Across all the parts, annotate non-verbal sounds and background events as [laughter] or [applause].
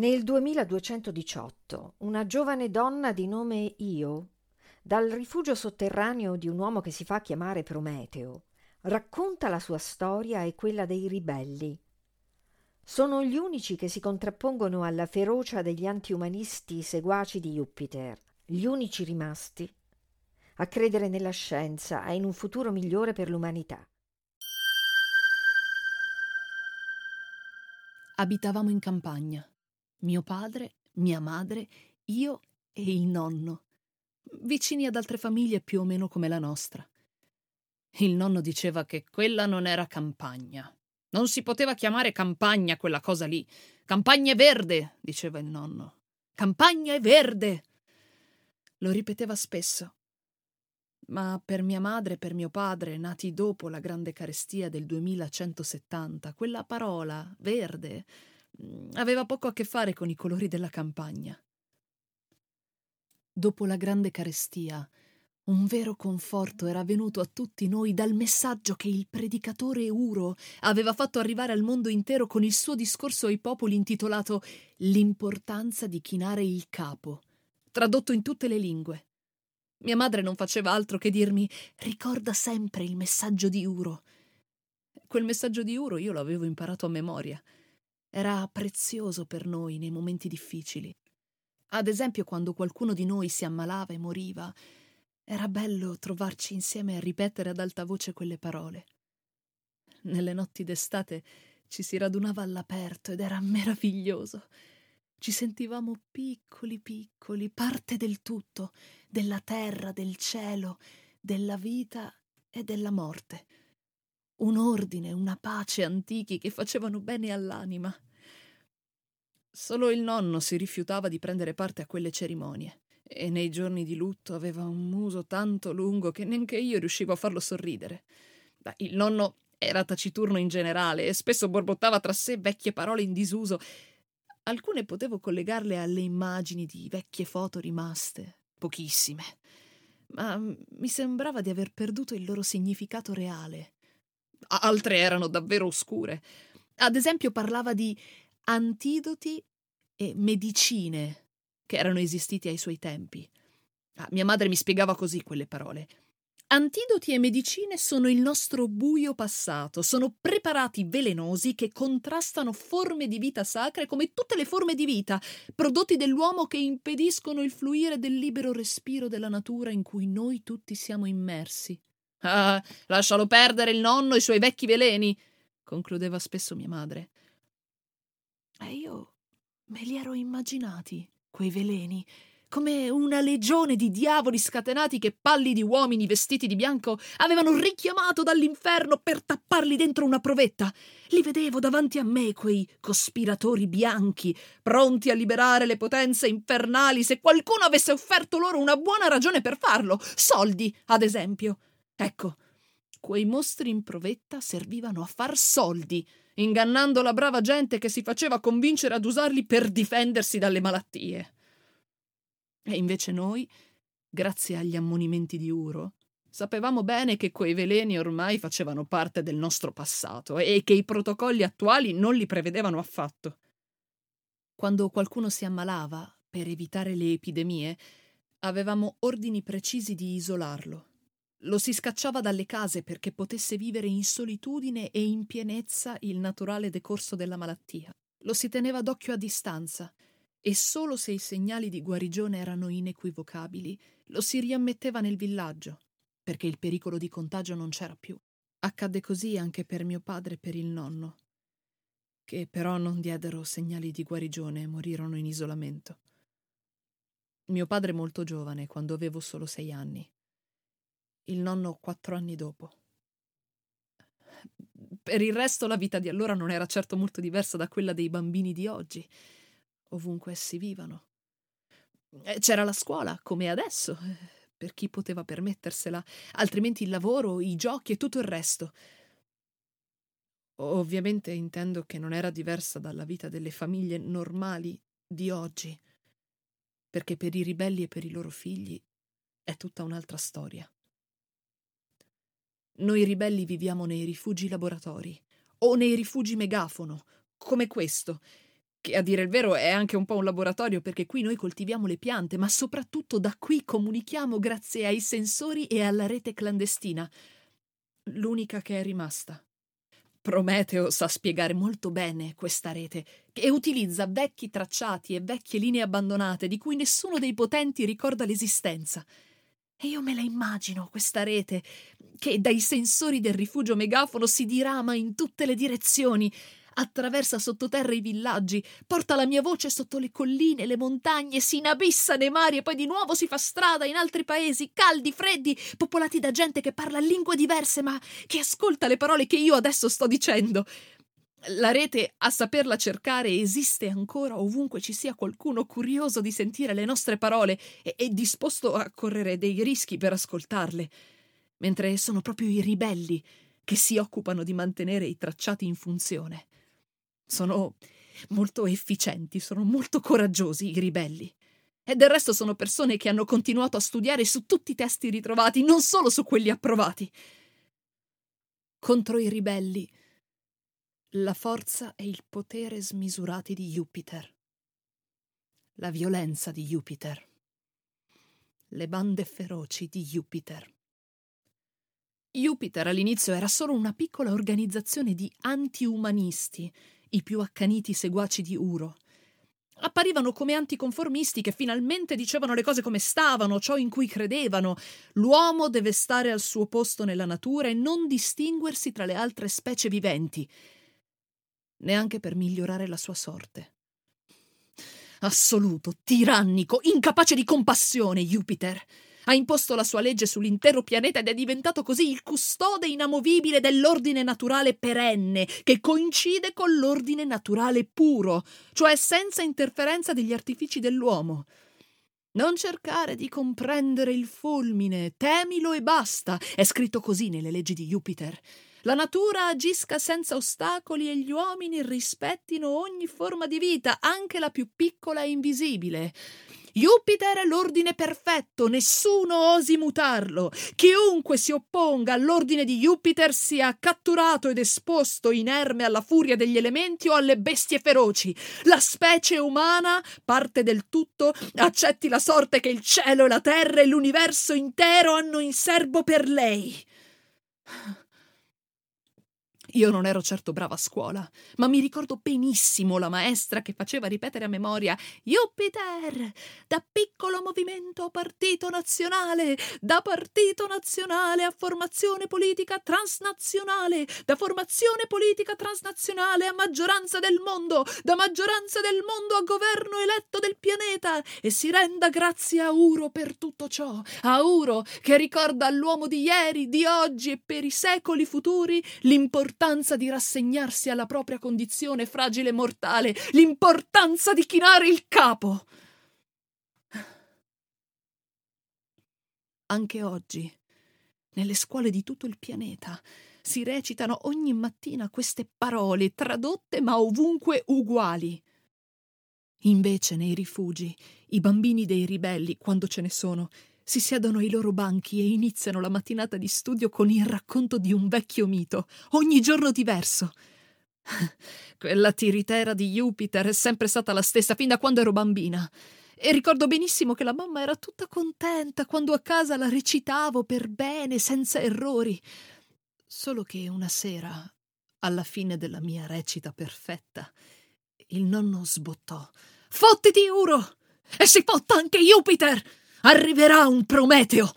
Nel 2218 una giovane donna di nome Io, dal rifugio sotterraneo di un uomo che si fa chiamare Prometeo, racconta la sua storia e quella dei ribelli. Sono gli unici che si contrappongono alla ferocia degli antiumanisti seguaci di Jupiter, gli unici rimasti a credere nella scienza e in un futuro migliore per l'umanità. Abitavamo in campagna. Mio padre, mia madre, io e il nonno, vicini ad altre famiglie più o meno come la nostra. Il nonno diceva che quella non era campagna. Non si poteva chiamare campagna quella cosa lì. Campagna è verde, diceva il nonno. Campagna è verde. Lo ripeteva spesso. Ma per mia madre e per mio padre, nati dopo la grande carestia del 2170, quella parola, verde, aveva poco a che fare con i colori della campagna. Dopo la grande carestia, un vero conforto era venuto a tutti noi dal messaggio che il predicatore Uro aveva fatto arrivare al mondo intero con il suo discorso ai popoli intitolato L'importanza di chinare il capo, tradotto in tutte le lingue. Mia madre non faceva altro che dirmi ricorda sempre il messaggio di Uro. Quel messaggio di Uro io l'avevo imparato a memoria. Era prezioso per noi nei momenti difficili. Ad esempio quando qualcuno di noi si ammalava e moriva, era bello trovarci insieme a ripetere ad alta voce quelle parole. Nelle notti d'estate ci si radunava all'aperto ed era meraviglioso. Ci sentivamo piccoli, piccoli, parte del tutto, della terra, del cielo, della vita e della morte. Un ordine, una pace antichi che facevano bene all'anima. Solo il nonno si rifiutava di prendere parte a quelle cerimonie e nei giorni di lutto aveva un muso tanto lungo che neanche io riuscivo a farlo sorridere. Il nonno era taciturno in generale e spesso borbottava tra sé vecchie parole in disuso. Alcune potevo collegarle alle immagini di vecchie foto rimaste, pochissime, ma mi sembrava di aver perduto il loro significato reale. Altre erano davvero oscure. Ad esempio parlava di antidoti e medicine che erano esistiti ai suoi tempi. Ah, mia madre mi spiegava così quelle parole. Antidoti e medicine sono il nostro buio passato, sono preparati velenosi che contrastano forme di vita sacre come tutte le forme di vita, prodotti dell'uomo che impediscono il fluire del libero respiro della natura in cui noi tutti siamo immersi. Ah, lascialo perdere il nonno e i suoi vecchi veleni, concludeva spesso mia madre. E io me li ero immaginati quei veleni, come una legione di diavoli scatenati che pallidi uomini vestiti di bianco avevano richiamato dall'inferno per tapparli dentro una provetta. Li vedevo davanti a me, quei cospiratori bianchi, pronti a liberare le potenze infernali se qualcuno avesse offerto loro una buona ragione per farlo, soldi, ad esempio. Ecco, quei mostri in provetta servivano a far soldi ingannando la brava gente che si faceva convincere ad usarli per difendersi dalle malattie. E invece noi, grazie agli ammonimenti di Uro, sapevamo bene che quei veleni ormai facevano parte del nostro passato e che i protocolli attuali non li prevedevano affatto. Quando qualcuno si ammalava, per evitare le epidemie, avevamo ordini precisi di isolarlo lo si scacciava dalle case perché potesse vivere in solitudine e in pienezza il naturale decorso della malattia. Lo si teneva d'occhio a distanza e solo se i segnali di guarigione erano inequivocabili lo si riammetteva nel villaggio, perché il pericolo di contagio non c'era più. Accadde così anche per mio padre e per il nonno, che però non diedero segnali di guarigione e morirono in isolamento. Mio padre molto giovane, quando avevo solo sei anni il nonno quattro anni dopo. Per il resto la vita di allora non era certo molto diversa da quella dei bambini di oggi, ovunque essi vivano. Eh, c'era la scuola, come adesso, eh, per chi poteva permettersela, altrimenti il lavoro, i giochi e tutto il resto. Ovviamente intendo che non era diversa dalla vita delle famiglie normali di oggi, perché per i ribelli e per i loro figli è tutta un'altra storia. Noi ribelli viviamo nei rifugi laboratori o nei rifugi megafono, come questo, che a dire il vero è anche un po' un laboratorio perché qui noi coltiviamo le piante, ma soprattutto da qui comunichiamo grazie ai sensori e alla rete clandestina, l'unica che è rimasta. Prometeo sa spiegare molto bene questa rete, che utilizza vecchi tracciati e vecchie linee abbandonate di cui nessuno dei potenti ricorda l'esistenza. E io me la immagino, questa rete, che dai sensori del rifugio megafono si dirama in tutte le direzioni, attraversa sottoterra i villaggi, porta la mia voce sotto le colline, le montagne, si inabissa nei mari e poi di nuovo si fa strada in altri paesi caldi, freddi, popolati da gente che parla lingue diverse ma che ascolta le parole che io adesso sto dicendo. La rete, a saperla cercare, esiste ancora ovunque ci sia qualcuno curioso di sentire le nostre parole e, e disposto a correre dei rischi per ascoltarle, mentre sono proprio i ribelli che si occupano di mantenere i tracciati in funzione. Sono molto efficienti, sono molto coraggiosi i ribelli. E del resto sono persone che hanno continuato a studiare su tutti i testi ritrovati, non solo su quelli approvati. Contro i ribelli, la forza e il potere smisurati di Jupiter, la violenza di Jupiter, le bande feroci di Jupiter. Jupiter all'inizio era solo una piccola organizzazione di anti-umanisti i più accaniti seguaci di Uro. Apparivano come anticonformisti che finalmente dicevano le cose come stavano, ciò in cui credevano. L'uomo deve stare al suo posto nella natura e non distinguersi tra le altre specie viventi, neanche per migliorare la sua sorte. Assoluto, tirannico, incapace di compassione, Jupiter ha imposto la sua legge sull'intero pianeta ed è diventato così il custode inamovibile dell'ordine naturale perenne, che coincide con l'ordine naturale puro, cioè senza interferenza degli artifici dell'uomo. Non cercare di comprendere il fulmine, temilo e basta. È scritto così nelle leggi di Jupiter. La natura agisca senza ostacoli e gli uomini rispettino ogni forma di vita, anche la più piccola e invisibile. Jupiter è l'ordine perfetto, nessuno osi mutarlo. Chiunque si opponga all'ordine di Jupiter sia catturato ed esposto inerme alla furia degli elementi o alle bestie feroci. La specie umana, parte del tutto, accetti la sorte che il cielo la terra e l'universo intero hanno in serbo per lei. Io non ero certo brava a scuola, ma mi ricordo benissimo la maestra che faceva ripetere a memoria Jupiter! Da piccolo movimento a partito nazionale, da partito nazionale a formazione politica transnazionale, da formazione politica transnazionale a maggioranza del mondo, da maggioranza del mondo a governo eletto del pianeta, e si renda grazie a Uro per tutto ciò, a Uro che ricorda all'uomo di ieri, di oggi e per i secoli futuri l'importanza di rassegnarsi alla propria condizione fragile e mortale, l'importanza di chinare il capo. Anche oggi, nelle scuole di tutto il pianeta, si recitano ogni mattina queste parole tradotte ma ovunque uguali. Invece nei rifugi, i bambini dei ribelli, quando ce ne sono, si siedono ai loro banchi e iniziano la mattinata di studio con il racconto di un vecchio mito, ogni giorno diverso. [laughs] Quella tiritera di Jupiter è sempre stata la stessa fin da quando ero bambina. E ricordo benissimo che la mamma era tutta contenta quando a casa la recitavo per bene, senza errori. Solo che una sera, alla fine della mia recita perfetta, il nonno sbottò. Fottiti, Uro! E si fotta anche Jupiter! Arriverà un Prometeo!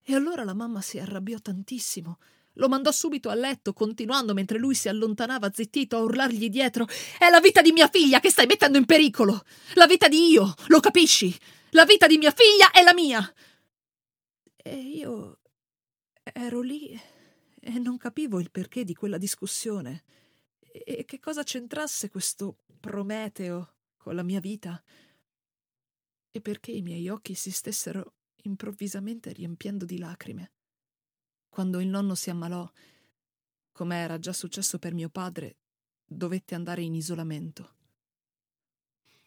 E allora la mamma si arrabbiò tantissimo. Lo mandò subito a letto, continuando mentre lui si allontanava zittito a urlargli dietro: È la vita di mia figlia che stai mettendo in pericolo! La vita di io, lo capisci? La vita di mia figlia è la mia! E io ero lì e non capivo il perché di quella discussione e che cosa c'entrasse questo Prometeo con la mia vita. e perché i miei occhi si stessero improvvisamente riempiendo di lacrime. Quando il nonno si ammalò, come era già successo per mio padre, dovette andare in isolamento.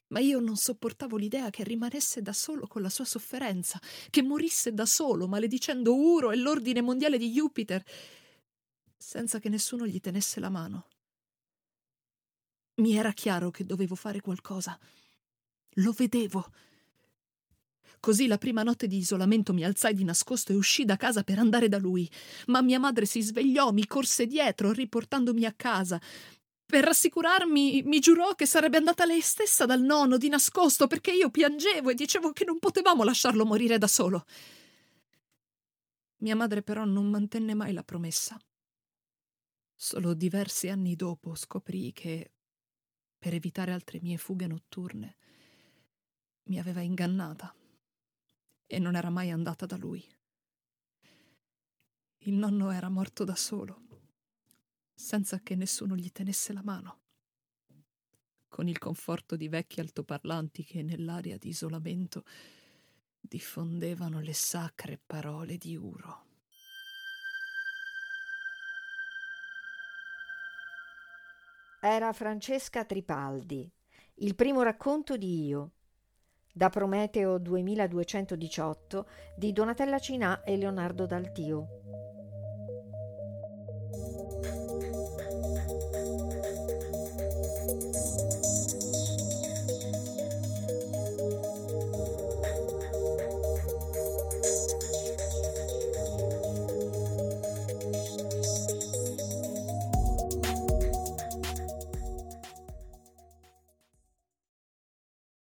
Ma io non sopportavo l'idea che rimanesse da solo con la sua sofferenza, che morisse da solo, maledicendo Uro e l'ordine mondiale di Jupiter, senza che nessuno gli tenesse la mano. Mi era chiaro che dovevo fare qualcosa. Lo vedevo. Così la prima notte di isolamento mi alzai di nascosto e uscì da casa per andare da lui. Ma mia madre si svegliò, mi corse dietro, riportandomi a casa. Per rassicurarmi, mi giurò che sarebbe andata lei stessa dal nonno di nascosto perché io piangevo e dicevo che non potevamo lasciarlo morire da solo. Mia madre però non mantenne mai la promessa. Solo diversi anni dopo scoprì che, per evitare altre mie fughe notturne, mi aveva ingannata e non era mai andata da lui. Il nonno era morto da solo, senza che nessuno gli tenesse la mano, con il conforto di vecchi altoparlanti che nell'aria di isolamento diffondevano le sacre parole di Uro. Era Francesca Tripaldi, il primo racconto di Io, da Prometeo 2218 di Donatella Cinà e Leonardo Daltio.